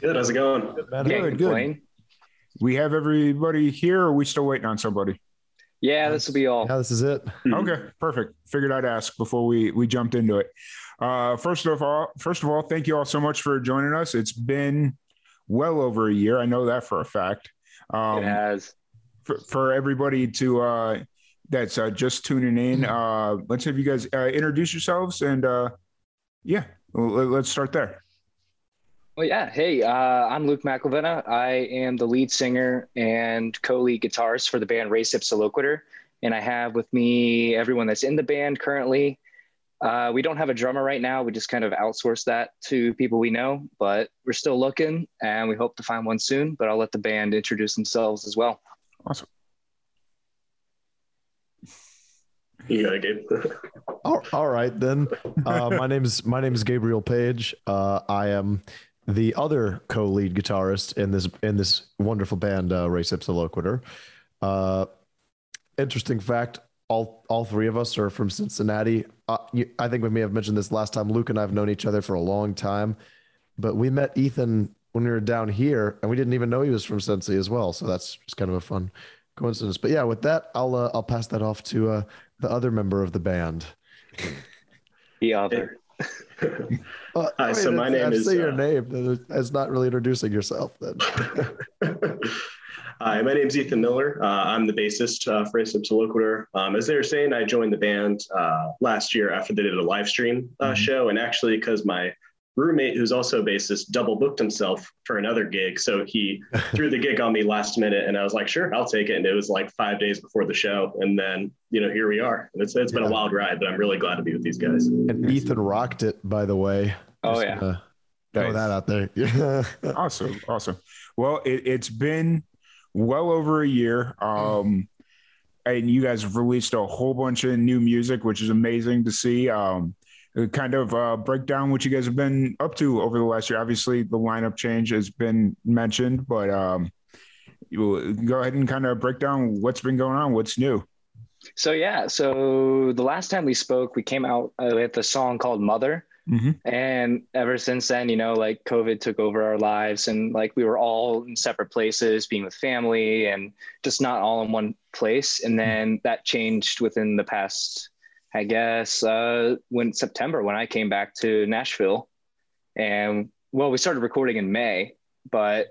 Good. How's it going? Good, good. good. We have everybody here, or are we still waiting on somebody? Yeah, this will be all. Yeah, this is it. Okay, perfect. Figured I'd ask before we we jumped into it. Uh, first of all, first of all, thank you all so much for joining us. It's been well over a year. I know that for a fact. Um, it has. For, for everybody to uh, that's uh, just tuning in, uh, let's have you guys uh, introduce yourselves and uh, yeah, l- let's start there. Well, yeah. Hey, uh, I'm Luke McElvenna. I am the lead singer and co-lead guitarist for the band Res Ipsa Loquitur. And I have with me everyone that's in the band currently. Uh, we don't have a drummer right now. We just kind of outsource that to people we know, but we're still looking and we hope to find one soon. But I'll let the band introduce themselves as well. Awesome. You got it, Gabe. all, all right then. Uh, my name's my name is Gabriel Page. Uh, I am the other co-lead guitarist in this in this wonderful band, uh, Res Ipsa Loquitur. Uh, interesting fact: all all three of us are from Cincinnati. Uh, you, I think we may have mentioned this last time. Luke and I have known each other for a long time, but we met Ethan when we were down here, and we didn't even know he was from Cincy as well. So that's just kind of a fun coincidence. But yeah, with that, I'll uh, I'll pass that off to uh, the other member of the band. The other. Uh, Hi, so my I name to is, say your uh, name. It's not really introducing yourself then. Hi, my name's Ethan Miller. Uh, I'm the bassist uh, for Ipsa Loquitur. Um, as they were saying, I joined the band uh, last year after they did a live stream uh, Mhm. show, and actually because my roommate, who's also a bassist, double booked himself for another gig, so he threw the gig on me last minute, and I was like, "Sure, I'll take it." And it was like five days before the show, and then you know here we are. And it's it's been Yeah. a wild ride, but I'm really glad to be with these guys. and Ethan rocked it, by the way. Oh, Just yeah. gonna Throw Nice. that out there. Yeah. Awesome, awesome. Well, it, it's been well over a year, um, and you guys have released a whole bunch of new music, which is amazing to see. Um, uh, kind of uh, break down what you guys have been up to over the last year. Obviously, the lineup change has been mentioned, but um, you go ahead and kind of break down what's been going on, what's new. So yeah, so the last time we spoke, we came out uh, with a song called "Mother," Mhm. and ever since then, you know, like COVID took over our lives, and like we were all in separate places, being with family, and just not all in one place. And then that changed within the past, I guess, uh, when September when I came back to Nashville, and well, we started recording in May, but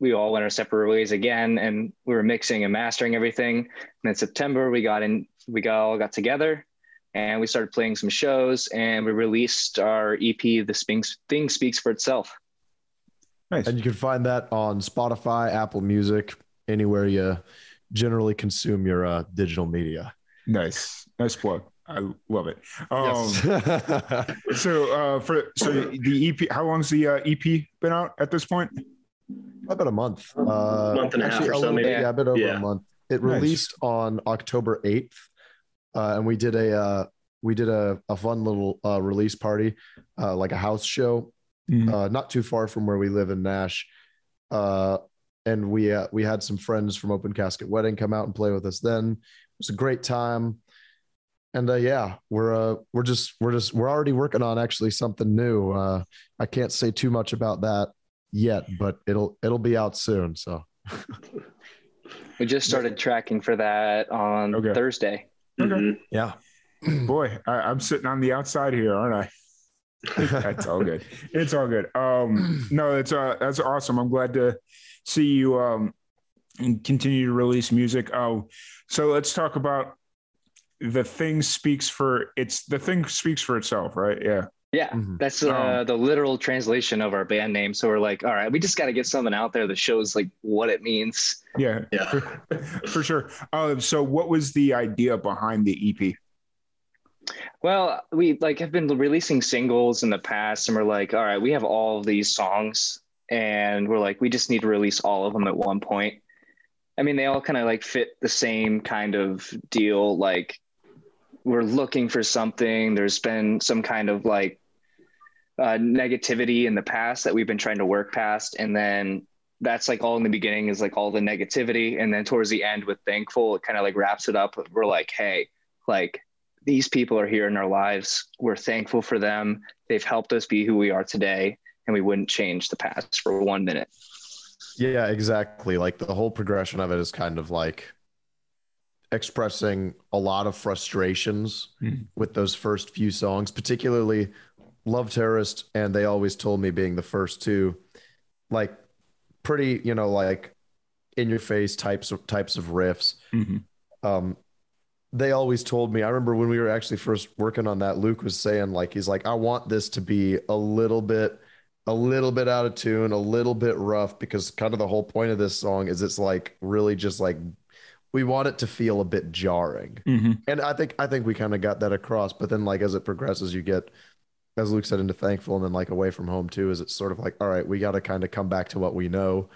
we all went our separate ways again, and we were mixing and mastering everything. And in September, we got in, we got all got together, and we started playing some shows, and we released our EP, "The Sphinx Thing Speaks for Itself." Nice. and you can find that on Spotify, Apple Music, anywhere you generally consume your uh, digital media. Nice, nice plug. I love it. Um, yes. So, uh, for so the EP, how long's the uh, EP been out at this point? About a month. Uh, Month and a half or so, maybe. Yeah, a bit over Yeah. a month. It Nice. released on October 8th. Uh, and we did a uh, we did a, a fun little uh, release party, uh, like a house show, Mhm. uh, not too far from where we live in Nash. Uh, and we uh, we had some friends from Open Casket Wedding come out and play with us. Then it was a great time. And uh, yeah, we're uh, we're just we're just we're already working on actually something new. Uh, I can't say too much about that yet, but it'll it'll be out soon. So We just started tracking for that on Okay. Thursday. Okay. Mhm. yeah, Boy, I, I'm sitting on the outside here, aren't I? That's all good. It's all good. Um, no, it's uh, that's awesome. I'm glad to see you um, and continue to release music. Oh, so let's talk about the thing speaks for it's the thing speaks for itself, right? Yeah. Yeah, Mhm. that's uh, Um, the literal translation of our band name. So we're like, all right, we just got to get something out there that shows like what it means. Yeah, Yeah. for, for sure. Uh, so, what was the idea behind the EP? Well, we like have been releasing singles in the past, and we're like, all right, we have all of these songs, and we're like, we just need to release all of them at one point. I mean, they all kind of like fit the same kind of deal. Like, we're looking for something. There's been some kind of like uh, negativity in the past that we've been trying to work past, and then that's like all in the beginning is like all the negativity, and then towards the end with thankful, it kind of like wraps it up. We're like, hey, like these people are here in our lives. We're thankful for them. They've helped us be who we are today, and we wouldn't change the past for one minute. Yeah, exactly. Like the whole progression of it is kind of like expressing a lot of frustrations Mhm. with those first few songs, particularly Love Terrorist and They Always Told Me being the first two. Like pretty, you know, like in your face types of types of riffs. Mhm. um they always told me i remember when we were actually first working on that luke was saying like he's like i want this to be a little bit a little bit out of tune a little bit rough because kind of the whole point of this song is it's like really just like we want it to feel a bit jarring Mhm. and i think i think we kind of got that across but then like as it progresses you get as luke said into thankful and then like away from home too is it's sort of like all right we got to kind of come back to what we know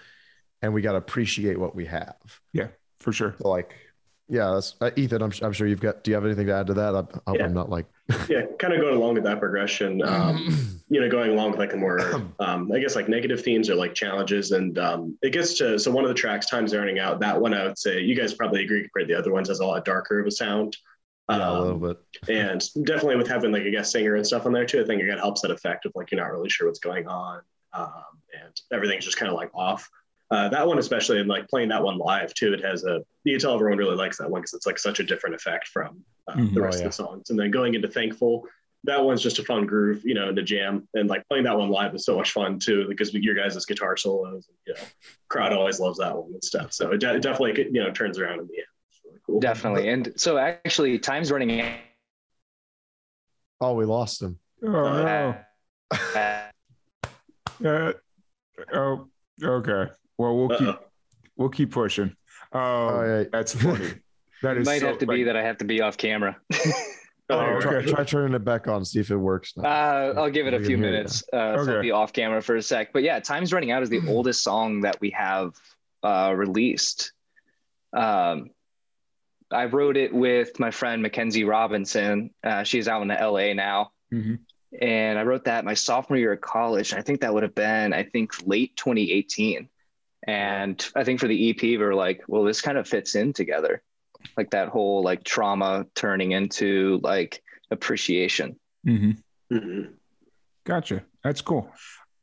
and we got to appreciate what we have Yeah, For sure. so like, yeah, that's uh, Ethan. I'm, I'm sure you've got. Do you have anything to add to that? I, I hope Yeah. I'm not like. yeah, kind of going along with that progression. Um, you know, going along with like the more, um, I guess like negative themes or like challenges. And um, it gets to, so one of the tracks, Time's Running Out, that one I would say, you guys probably agree compared to the other ones has a lot darker of a sound. yeah, a Um, little bit. and definitely with having like a guest singer and stuff on there too, I think it helps that effect of like you're not really sure what's going on, um, and everything's just kind of like off. Uh, that one especially, and like playing that one live too, it has a you can tell everyone really likes that one because it's like such a different effect from uh, Mhm. the Oh, rest yeah. of the songs. And then going into Thankful, that one's just a fun groove, you know, in the jam, and like playing that one live is so much fun too because your guys' guitar solos, you know, crowd always loves that one and stuff. So it, de- definitely you know turns around in the end. Really cool. Definitely. And so actually, time's running out. Oh, we lost him. Oh no. Uh, Uh, oh, okay. Well, we'll keep Uh-oh. we'll keep pushing. Oh, Oh, yeah. that's funny. That it is might so, have to be that I have to be off camera. Oh, Oh, try, try turning it back on. See if it works. Now. Uh, I'll give it a few can hear you. minutes. Uh, so I'll be off camera for a sec. But yeah, Time's Running Out is the oldest song that we have uh, released. Um, I wrote it with my friend Mackenzie Robinson. Uh, she's out in the LA now. Mhm. And I wrote that my sophomore year of college. I think that would have been, I think, late 2018. And I think for the EP, we are like, well, this kind of fits in together. Like that whole like trauma turning into like appreciation. Mhm. Mhm. Gotcha. That's cool.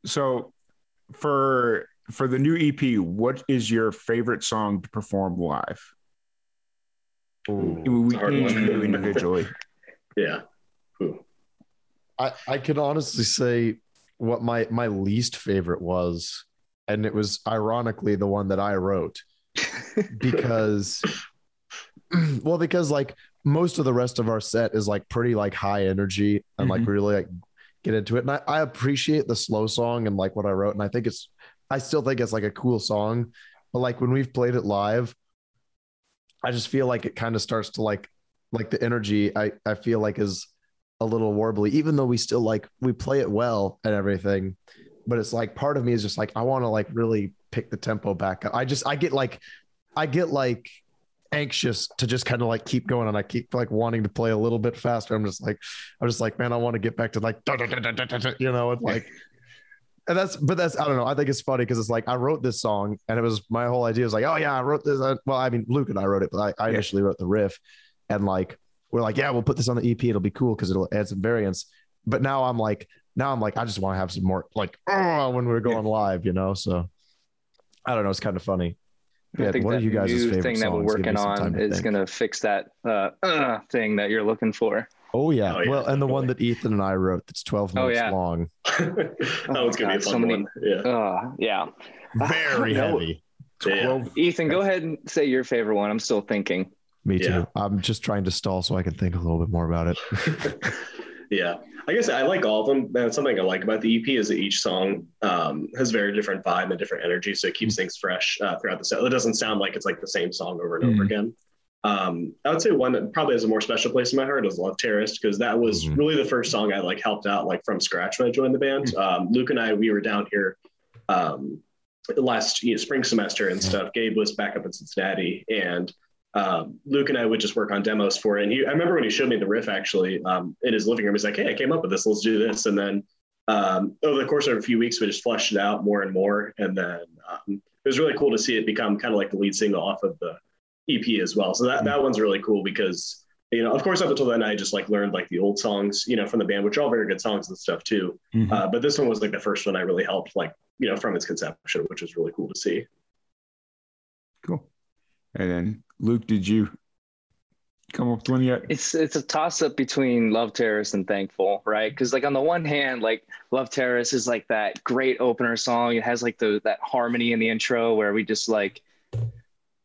So, for for the new EP, what is your favorite song to perform live? Ooh. We a each do individually. Yeah. Ooh. I I could honestly say what my my least favorite was, and it was ironically the one that I wrote because well because like most of the rest of our set is like pretty like high energy and like Mhm. really like get into it. And I, I appreciate the slow song and like what i wrote. And i think it's i still think it's like a cool song. But like when we've played it live i just feel like it kind of starts to like like the energy i i feel like is a little warbly even though we still like we play it well and everything but it's like part of me is just like i want to like really pick the tempo back up i just i get like i get like anxious to just kind of like keep going and I keep like wanting to play a little bit faster. I'm just like, I'm just like, man, I want to get back to like, you know, and like, and that's, but that's, I don't know. I think it's funny because it's like, I wrote this song and it was my whole idea was like, oh yeah, I wrote this. Uh, Well, I mean, Luke and I wrote it, but I, I initially wrote the riff and like, we're like, yeah, we'll put this on the EP. It'll be cool because it'll add some variance. But now I'm like, now I'm like, I just want to have some more like, oh, when we're going live, you know? So I don't know. It's kind of funny. I Yeah, think what are you guys' new favorite thing that we're songs? Give me working on to is think. going to fix that uh, uh, thing that you're looking for. Oh yeah. Oh, yeah, well, and the one that Ethan and I wrote that's 12 Oh, minutes yeah. long. that Oh one's gonna my be a God, so fun many- one. Yeah. Uh, yeah. Very No. heavy. Yeah. Ethan, go ahead and say your favorite one. I'm still thinking. Me too. Yeah. I'm just trying to stall so I can think a little bit more about it. yeah. I guess I like all of them. And something I like about the EP is that each song um, has very different vibe and different energy. So it keeps things fresh uh, throughout the set. It doesn't sound like it's like the same song over and over Mhm. again. um, I would say one that probably has a more special place in my heart is Love Terrorist because that was Mhm. really the first song I like helped out like from scratch when I joined the band. Um, Luke and I we were down here um, last you know, spring semester and stuff. Gabe was back up in Cincinnati and um, Luke and I would just work on demos for it. And he, I remember when he showed me the riff actually um, in his living room. He's like, "Hey, I came up with this. Let's do this." And then um, over the course of a few weeks, we just fleshed it out more and more. And then um, it was really cool to see it become kind of like the lead single off of the EP as well. So that that one's really cool because you know, of course, up until then, I just like learned like the old songs, you know, from the band, which are all very good songs and stuff too. Mhm. Uh, but this one was like the first one I really helped, like you know, from its conception, which was really cool to see. Cool. And then Luke, did you come up with one yet? It's it's a toss up between Love Terrorist and Thankful, right? Because like on the one hand, like Love Terrorist is like that great opener song. It has like the that harmony in the intro where we just like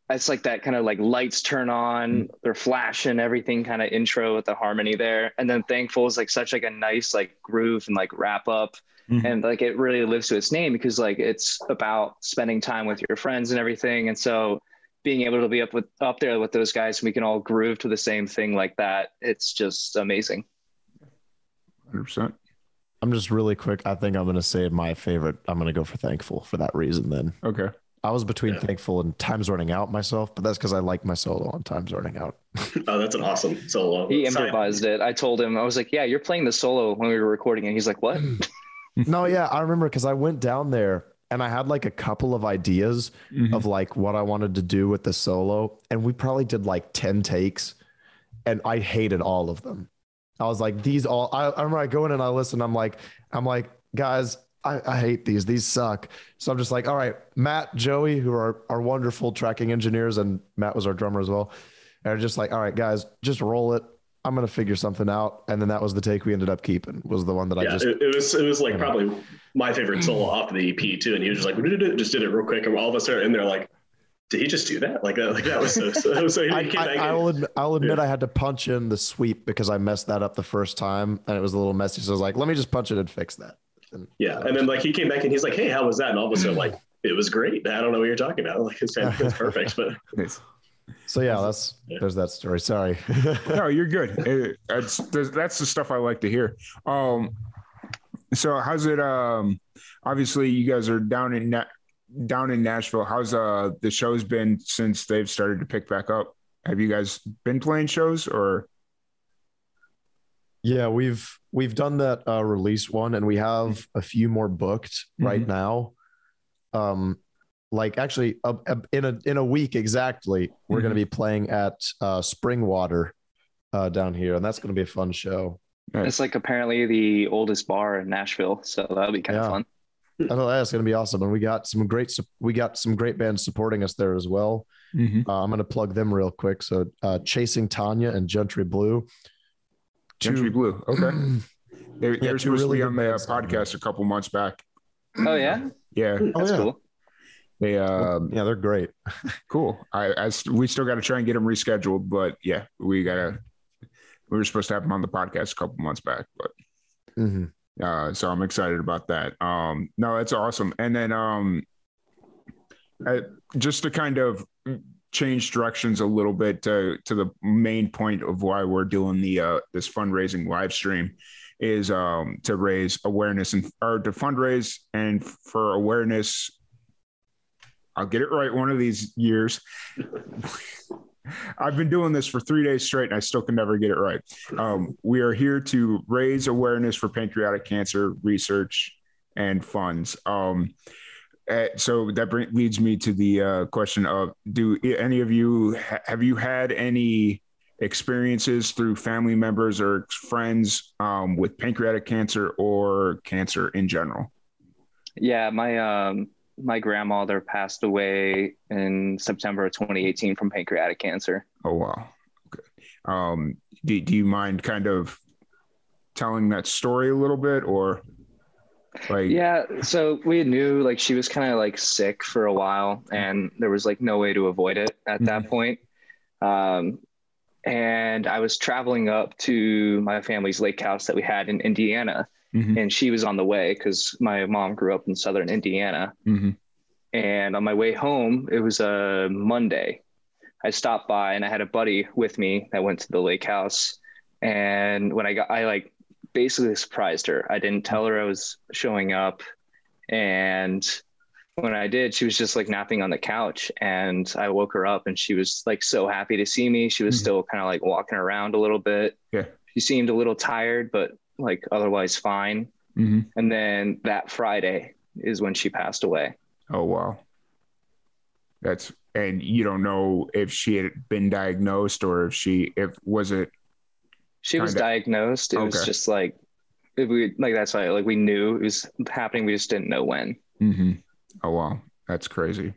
it's like that kind of like lights turn on, they're flashing, everything kind of intro with the harmony there. And then Thankful is like such like a nice like groove and like wrap up. Mhm. And like it really lives to its name because like it's about spending time with your friends and everything. And so being able to be up with up there with those guys and we can all groove to the same thing like that, it's just amazing. 100%. I'm just really quick. I think I'm gonna say my favorite. I'm gonna go for thankful for that reason. Then Okay. I was between Yeah. thankful and time's running out myself, but that's because I like my solo on time's running out. Oh, that's an awesome solo. He Sorry. improvised it. I told him, I was like, Yeah, you're playing the solo when we were recording And He's like, What? no, yeah, I remember because I went down there and I had like a couple of ideas Mhm. of like what I wanted to do with the solo, and we probably did like ten takes, and I hated all of them. I was like, these all. I, I remember I go in and I listen. I'm like, I'm like, guys, I, I hate these. These suck. So I'm just like, all right, Matt, Joey, who are our wonderful tracking engineers, and Matt was our drummer as well. And are just like, all right, guys, just roll it. I'm gonna figure something out. And then that was the take we ended up keeping. Was the one that I just it, it was it was like Yeah. probably my favorite solo off the EP too, and he was just like just did it real quick, and all of us are in there like, did he just do that? Like that, like that was so so. so he I, came back I, I'll, admit, I'll admit Yeah. I had to punch in the sweep because I messed that up the first time and it was a little messy. So I was like, let me just punch it and fix that. And yeah, and then like he came back and he's like, hey, how was that? And all of us are like, it was great. I don't know what you're talking about. Like it's, it's perfect, but Nice. so yeah, that's Yeah. there's that story. Sorry. No, you're good. It- that's that's the stuff I like to hear. Um, so how's it? Um, obviously you guys are down in Na- down in Nashville. How's uh the shows been since they've started to pick back up? Have you guys been playing shows or? yeah, we've we've done that uh, release one and we have a few more booked right Mhm. now. Um, like actually, uh, uh, in a in a week exactly, we're going to be playing at uh, Springwater uh, down here, and that's going to be a fun show. It's like apparently the oldest bar in Nashville. So that'll be kind of fun. I know that's going to be awesome, and we got some great we got some great bands supporting us there as well. Mhm. Uh, I'm going to plug them real quick. So, uh, Chasing Tanya and Gentry Blue. Gentry Two- Blue. Okay, they, they Yeah, were two supposed really to be on the uh, bands down there. podcast a couple months back. Oh yeah? Yeah, Oh, That's yeah. cool. they um Yeah, they're great. cool. I, I st- we still got to try and get them rescheduled, but yeah, we gotta. We were supposed to have them on the podcast a couple months back, but Mhm. uh, so I'm excited about that. Um, no, that's awesome. And then um, I, just to kind of change directions a little bit to to the main point of why we're doing the uh, this fundraising live stream is um, to raise awareness and or to fundraise and for awareness. I'll get it right one of these years. I've been doing this for three days straight and I still can never get it right. Um, we are here to raise awareness for pancreatic cancer research and funds. Um, uh, so that bring, leads me to the uh, question of do any of you ha- have you had any experiences through family members or friends um, with pancreatic cancer or cancer in general Yeah, my um my grandmother passed away in September of 2018 from pancreatic cancer. oh wow. Okay. Um, do, do you mind kind of telling that story a little bit or like? Yeah, so we knew like she was kind of like sick for a while, and there was like no way to avoid it at that point. Um, and I was traveling up to my family's lake house that we had in Indiana, Mhm, and she was on the way because my mom grew up in southern Indiana. mhm. And on my way home, it was a Monday. I stopped by and I had a buddy with me that went to the lake house. And when I got, I like basically surprised her. I didn't tell her I was showing up. And when I did, she was just like napping on the couch and I woke her up and she was like so happy to see me. She was mm-hmm. still kind of like walking around a little bit. Yeah. She seemed a little tired, but like otherwise fine. Mm-hmm. And then that Friday is when she passed away. Oh, wow. That's, and you don't know if she had been diagnosed or if she, if was it? She was diagnosed. It okay. was just like, if we, like that's why, like we knew it was happening. We just didn't know when. Mm-hmm. Oh wow, that's crazy.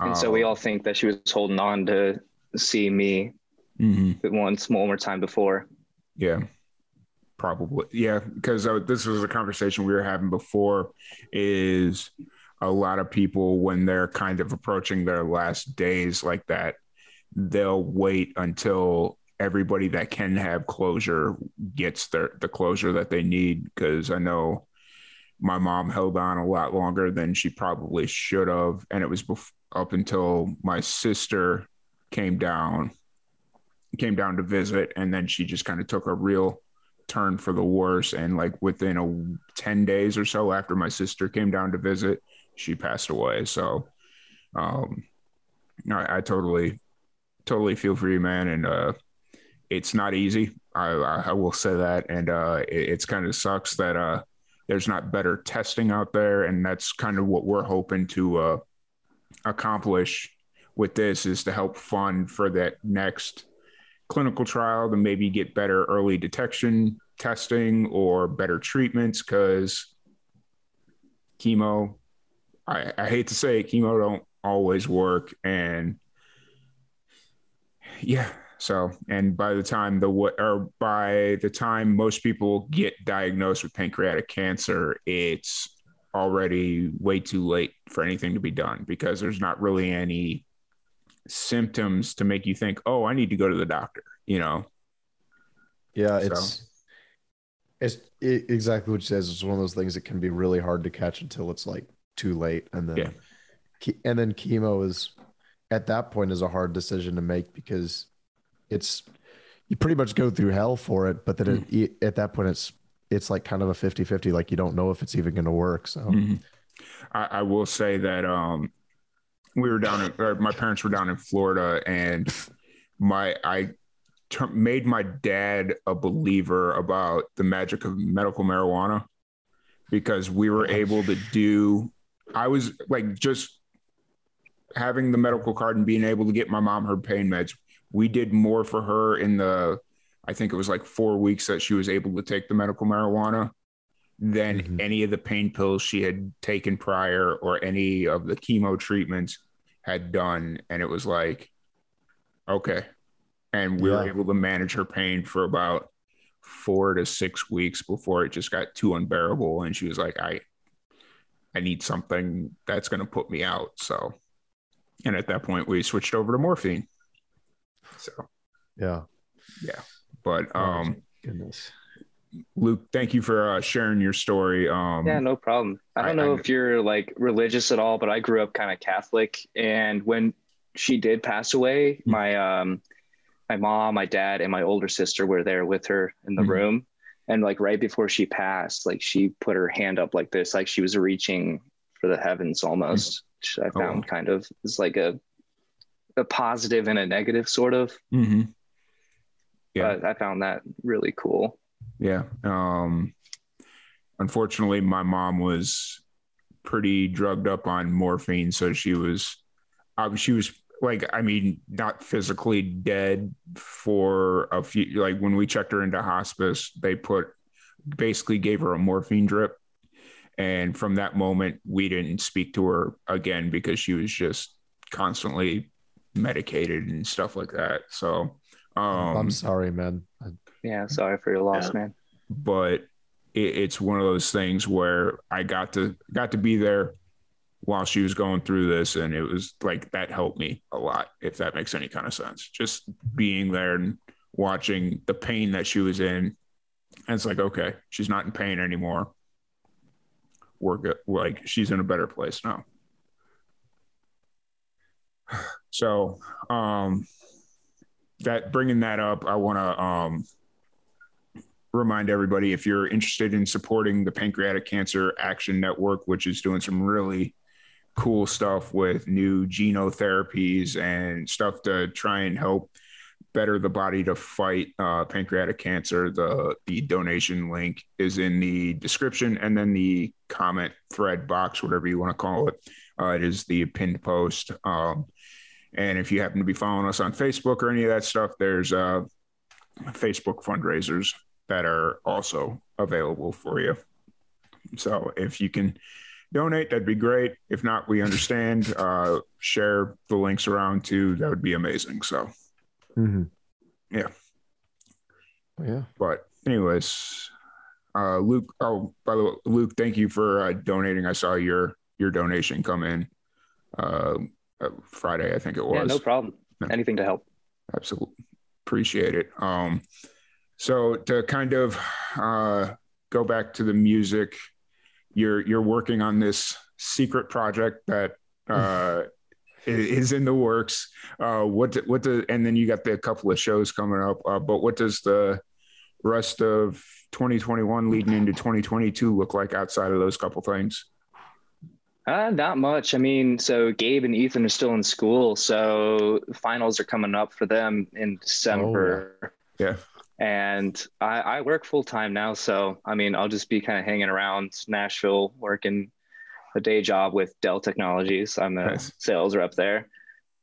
And so we um, all think that she was holding on to see me mm-hmm. once one more time before. Yeah, probably. Yeah, because uh, this was a conversation we were having before. Is a lot of people when they're kind of approaching their last days like that, they'll wait until everybody that can have closure gets their the closure that they need. Because I know my mom held on a lot longer than she probably should have. And it was bef- up until my sister came down, came down to visit. And then she just kind of took a real turn for the worse. And like within a 10 days or so after my sister came down to visit, she passed away. So, um, I, I totally, totally feel for you, man. And, uh, it's not easy. I, I will say that. And, uh, it, it's kind of sucks that, uh, there's not better testing out there and that's kind of what we're hoping to uh, accomplish with this is to help fund for that next clinical trial to maybe get better early detection testing or better treatments because chemo I, I hate to say it, chemo don't always work and yeah so, and by the time the what or by the time most people get diagnosed with pancreatic cancer, it's already way too late for anything to be done because there's not really any symptoms to make you think, "Oh, I need to go to the doctor," you know. Yeah, it's so. it's it, exactly what you says. It's one of those things that can be really hard to catch until it's like too late, and then yeah. and then chemo is at that point is a hard decision to make because it's you pretty much go through hell for it, but then mm. it, at that point it's it's like kind of a 50-50 like you don't know if it's even going to work so mm-hmm. I, I, will say that um we were down in, my parents were down in florida and my i ter- made my dad a believer about the magic of medical marijuana because we were able to do i was like just having the medical card and being able to get my mom her pain meds. We did more for her in the I think it was like four weeks that she was able to take the medical marijuana than mm-hmm. any of the pain pills she had taken prior or any of the chemo treatments had done. And it was like, okay. And we yeah. were able to manage her pain for about four to six weeks before it just got too unbearable. And she was like, I, I need something that's going to put me out. So, and at that point, we switched over to morphine. So, yeah, yeah. But oh, um, goodness, Luke, thank you for uh, sharing your story. Um, yeah, no problem. I don't I, know I, if you're like religious at all, but I grew up kind of Catholic, and when she did pass away, mm-hmm. my um, my mom, my dad, and my older sister were there with her in the mm-hmm. room. And like right before she passed, like she put her hand up like this, like she was reaching for the heavens almost. Mm-hmm. Which I oh, found oh. kind of is like a a positive and a negative sort of. Mm-hmm. Yeah, but I found that really cool. Yeah. Um, unfortunately, my mom was pretty drugged up on morphine, so she was, um, she was like, I mean, not physically dead for a few. Like when we checked her into hospice, they put basically gave her a morphine drip. And from that moment, we didn't speak to her again because she was just constantly medicated and stuff like that. So um, I'm sorry, man. Yeah, sorry for your loss, yeah. man. But it, it's one of those things where I got to got to be there while she was going through this, and it was like that helped me a lot. If that makes any kind of sense, just being there and watching the pain that she was in, and it's like, okay, she's not in pain anymore. We're good. Like she's in a better place now. So, um, that bringing that up, I want to um, remind everybody if you're interested in supporting the Pancreatic Cancer Action Network, which is doing some really cool stuff with new genotherapies and stuff to try and help better the body to fight uh, pancreatic cancer. The the donation link is in the description and then the comment thread box, whatever you want to call it. Uh, it is the pinned post. Um, and if you happen to be following us on Facebook or any of that stuff, there's uh, Facebook fundraisers that are also available for you. So if you can donate, that'd be great. If not, we understand. Uh, share the links around too. That would be amazing. So, Mm-hmm. Yeah. Yeah. but anyways, uh, Luke. Oh, by the way, Luke, thank you for uh, donating. I saw your your donation come in uh, uh, Friday, I think it was. Yeah, no problem. Yeah. Anything to help. Absolutely. Appreciate it. Um, so to kind of uh, go back to the music, you're you're working on this secret project that uh, is in the works. Uh, what do- what the and then you got the couple of shows coming up. Uh, but what does the rest of 2021 leading into 2022 look like outside of those couple things? Uh, not much. I mean, so Gabe and Ethan are still in school, so finals are coming up for them in December. Yeah. And I, I work full time now, so I mean, I'll just be kind of hanging around Nashville, working a day job with Dell Technologies. I'm a Nice. sales rep there.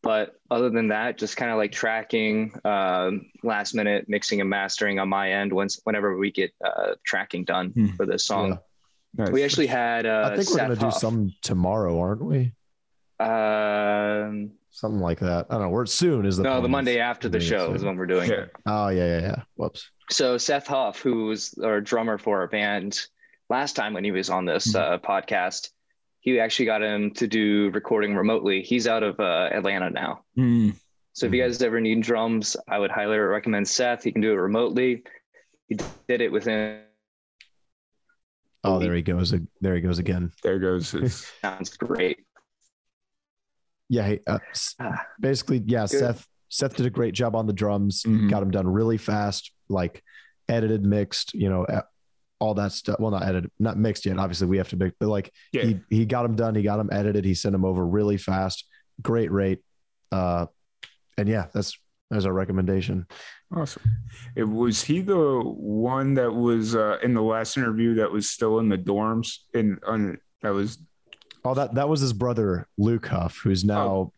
But other than that, just kind of like tracking, um, last minute mixing and mastering on my end. Once whenever we get uh, tracking done Hmm. for this song, Yeah. Nice. we actually had. Uh, I think we're Seth gonna do some tomorrow, aren't we? Um, Something like that. I don't know. We're soon is the no, the. Monday after the show so- is when we're doing yeah. it. Oh yeah, yeah, yeah. Whoops. So Seth Huff, who's our drummer for our band, last time when he was on this Hmm. uh, podcast, he actually got him to do recording remotely. He's out of uh, Atlanta now. Mm, So if you Hmm. guys ever need drums, I would highly recommend Seth. He can do it remotely. He did it within Oh, there he goes. There he goes again. there goes his. sounds great. Yeah. Uh, Ah. basically, yeah. Good. Seth. Seth did a great job on the drums. Mhm. Got him done really fast. Like edited, mixed. You know, uh, all that stuff. Well, not edited, not mixed yet. Obviously, we have to mix. But like Yeah. he he got him done. He got him edited. He sent him over really fast. Great rate. Uh, and yeah, that's that's our recommendation. Awesome. It was he the one that was uh, in the last interview that was still in the dorms in on that was Oh, that that was his brother Luke Huff, who's now Oh.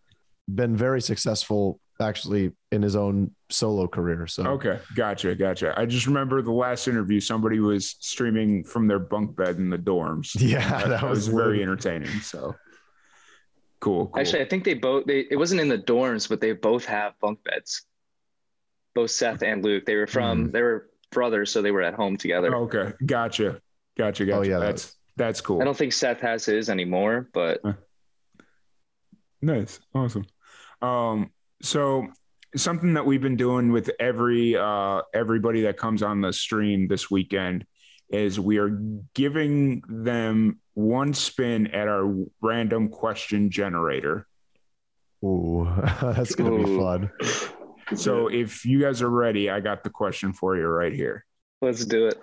been very successful actually in his own solo career. So okay. Gotcha, gotcha. I just remember the last interview. Somebody was streaming from their bunk bed in the dorms. yeah, that, that, was, was, very entertaining. So cool. cool. Actually, I think they both. They it wasn't in the dorms, but they both have bunk beds. Both Seth and Luke. They were from. Hmm. They were brothers, so they were at home together. okay, gotcha, gotcha, gotcha. Oh, yeah, that's that's cool. I don't think Seth has his anymore, but Nice. Awesome. Um, so something that we've been doing with every uh everybody that comes on the stream this weekend is we are giving them one spin at our random question generator. Ooh, that's gonna be fun. So if you guys are ready, I got the question for you right here. let's do it.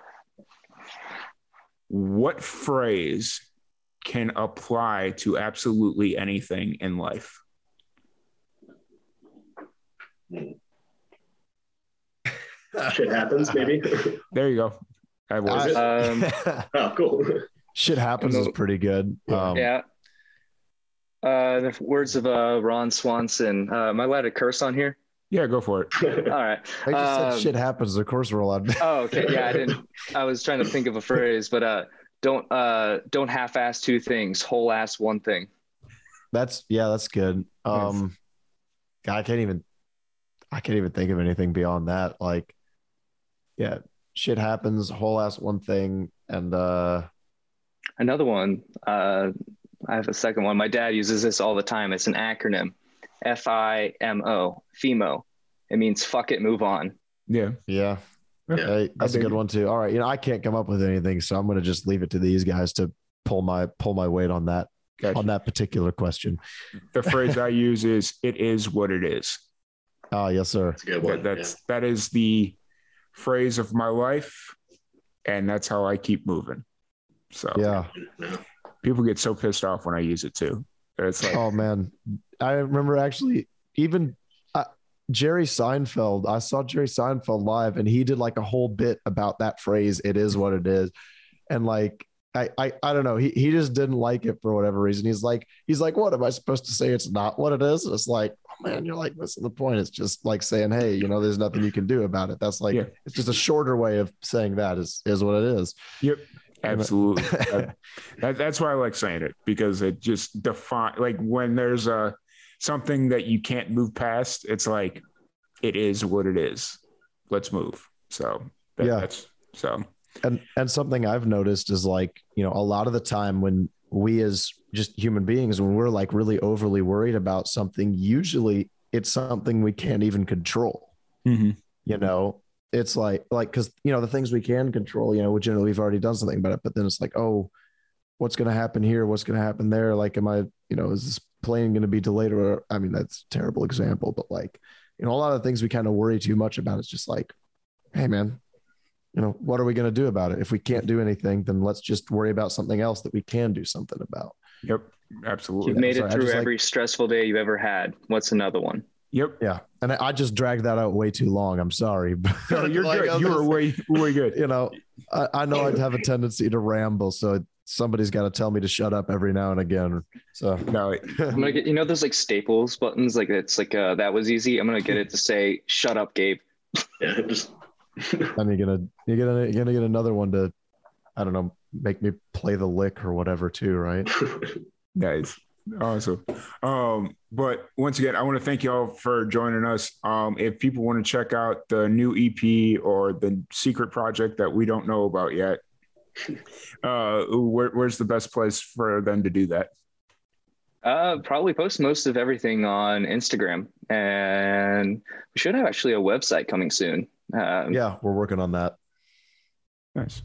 What phrase can apply to absolutely anything in life? Shit happens, maybe. There you go. I was I- Um, oh, cool. Shit happens is pretty good. Um, yeah. Uh, the words of uh, Ron Swanson. Uh, am I allowed to curse on here? Yeah, go for it. All right. I just Um, said shit happens. Of course, we're allowed. To- Oh, okay. Yeah, I didn't. I was trying to think of a phrase, but uh, don't uh, don't half-ass two things. Whole-ass one thing. That's yeah, that's good. Um, God, I can't even, I can't even think of anything beyond that. Like, yeah, shit happens. Whole ass one thing, and uh, Another one. Uh, I have a second one. My dad uses this all the time. It's an acronym. F I M O. FIMO. It means fuck it, move on. Yeah. yeah, Yeah. Hey, that's a good one too. All right, you know, I can't come up with anything, so I'm gonna just leave it to these guys to pull my pull my weight on that. Gotcha. on that particular question. The phrase I use is "It is what it is." Ah, yes, sir. That's a good That, one. that's that is the phrase of my life, and that's how I keep moving. So Yeah. Yeah. people get so pissed off when I use it too. It's like, Oh man, I remember actually even uh, Jerry Seinfeld. I saw Jerry Seinfeld live, and he did like a whole bit about that phrase. It is what it is, and like I I, I don't know. He he just didn't like it for whatever reason. He's like he's like, what am I supposed to say? It's not what it is. And it's like, oh man, you're like missing the point. It's just like saying, hey, you know, there's nothing you can do about it. That's like Yeah. it's just a shorter way of saying that is is what it is. yep, absolutely. That- that, that's why I like saying it because it just define like when there's a something that you can't move past. It's like it is what it is. Let's move. So that, Yeah. that's so and and something I've noticed is like you know a lot of the time when we as just human beings when we're like really overly worried about something, usually it's something we can't even control. Mm-hmm. You know, it's like like because you know the things we can control, you know, we generally we've already done something about it, but then it's like oh, what's going to happen here? What's going to happen there? Like, am I you know is this plane going to be delayed or I mean that's a terrible example, but like you know a lot of things we kind of worry too much about. It's just like, hey man, you know, what are we going to do about it? If we can't do anything, then let's just worry about something else that we can do something about. yep, absolutely. You've made sorry, it through just like- every stressful day you've ever had. What's another one? Yep. Yeah. And I, I just dragged that out way too long. I'm sorry. But No, you're like, good. You were just- way way good. you know, I, I know I'd have a tendency to ramble. So somebody's got to tell me to shut up every now and again. So No, I'm gonna get you know those like staples buttons like it's like uh that was easy. I'm gonna get it to say shut up, Gabe. Yeah, just then you're gonna you're gonna you're gonna get another one to, I don't know, make me play the lick or whatever too, right? Nice. Awesome. Um, but once again, I want to thank you all for joining us. Um, if people want to check out the new EP or the secret project that we don't know about yet, uh, where, where's the best place for them to do that? Uh, probably post most of everything on Instagram, and we should have actually a website coming soon. Um, Yeah, we're working on that. Nice.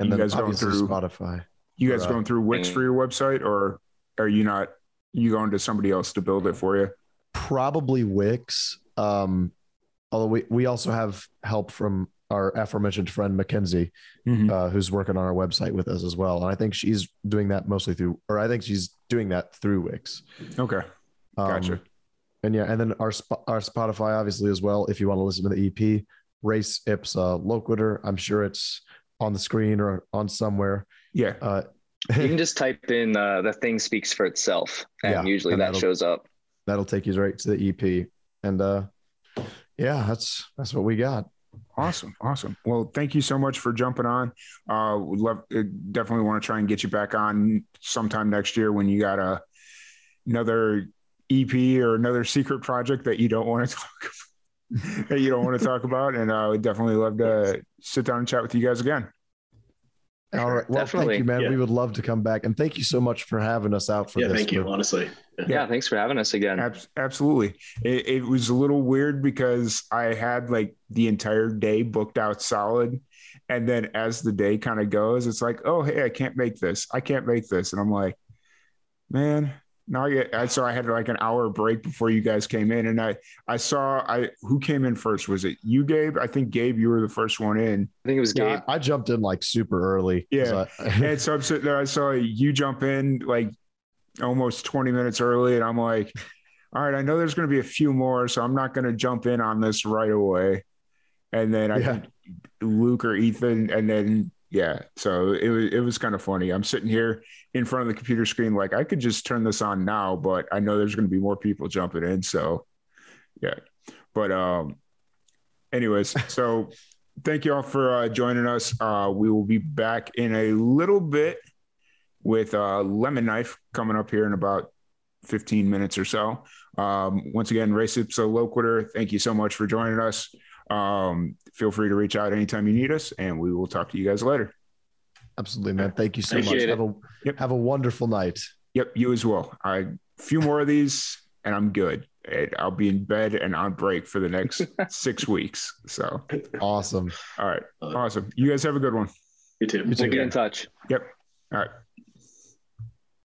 And You then guys going through- Spotify. You guys Right. going through Wix for your website, or are you not? You going to somebody else to build it for you? probably Wix. Um, although we, we also have help from our aforementioned friend Mackenzie, Mhm. uh, who's working on our website with us as well. And I think she's doing that mostly through, or I think she's doing that through Wix. Okay. Um, Gotcha. And yeah, and then our our Spotify obviously as well. If you want to listen to the EP, Res Ipsa Loquitur, I'm sure it's on the screen or on somewhere. Yeah. Uh, you can just type in uh, the thing speaks for itself, and Yeah, usually and that shows up. that'll take you right to the EP. And uh, yeah, that's that's what we got. Awesome, awesome. Well, thank you so much for jumping on. Uh, would love, uh, definitely want to try and get you back on sometime next year when you got a another EP or another secret project that you don't want to talk that you don't want to talk about, and I would definitely love to sit down and chat with you guys again. All right. Well, Definitely. thank you, man. Yeah. We would love to come back. And thank you so much for having us out for yeah, this. thank you. We're- Honestly, Yeah, thanks for having us again. Ab- absolutely. It, it was a little weird because I had like the entire day booked out solid. And then as the day kind of goes, it's like, oh, hey, I can't make this. I can't make this. And I'm like, man, now I get, and so I had like an hour break before you guys came in. And I, I saw, I, who came in first? Was it you, Gabe? I think Gabe, you were the first one in. I think it was Gabe. Yeah, I, I jumped in like super early. Yeah. I- And so I'm sitting there, I saw you jump in like almost 20 minutes early, and I'm like, all right, I know there's going to be a few more, so I'm not going to jump in on this right away. And then I Yeah. think Luke or Ethan, and then yeah, so it was it was kind of funny. I'm sitting here in front of the computer screen, like I could just turn this on now, but I know there's going to be more people jumping in, so yeah. But um, anyways, so thank you all for uh, joining us. Uh, we will be back in a little bit with uh, Lemon Knife coming up here in about 15 minutes or so. Um, once again, Res Ipsa Loquitur, thank you so much for joining us. Um, feel free to reach out anytime you need us, and we will talk to you guys later. Absolutely, man. Thank you so much. Appreciate Have a Yep. have a wonderful night. Yep, you as well. I few more of these, and I'm good. I'll be in bed and on break for the next six weeks. So, Awesome. all right, Uh, awesome. You guys have a good one. you too. You too. We'll be in touch. Yep. All right.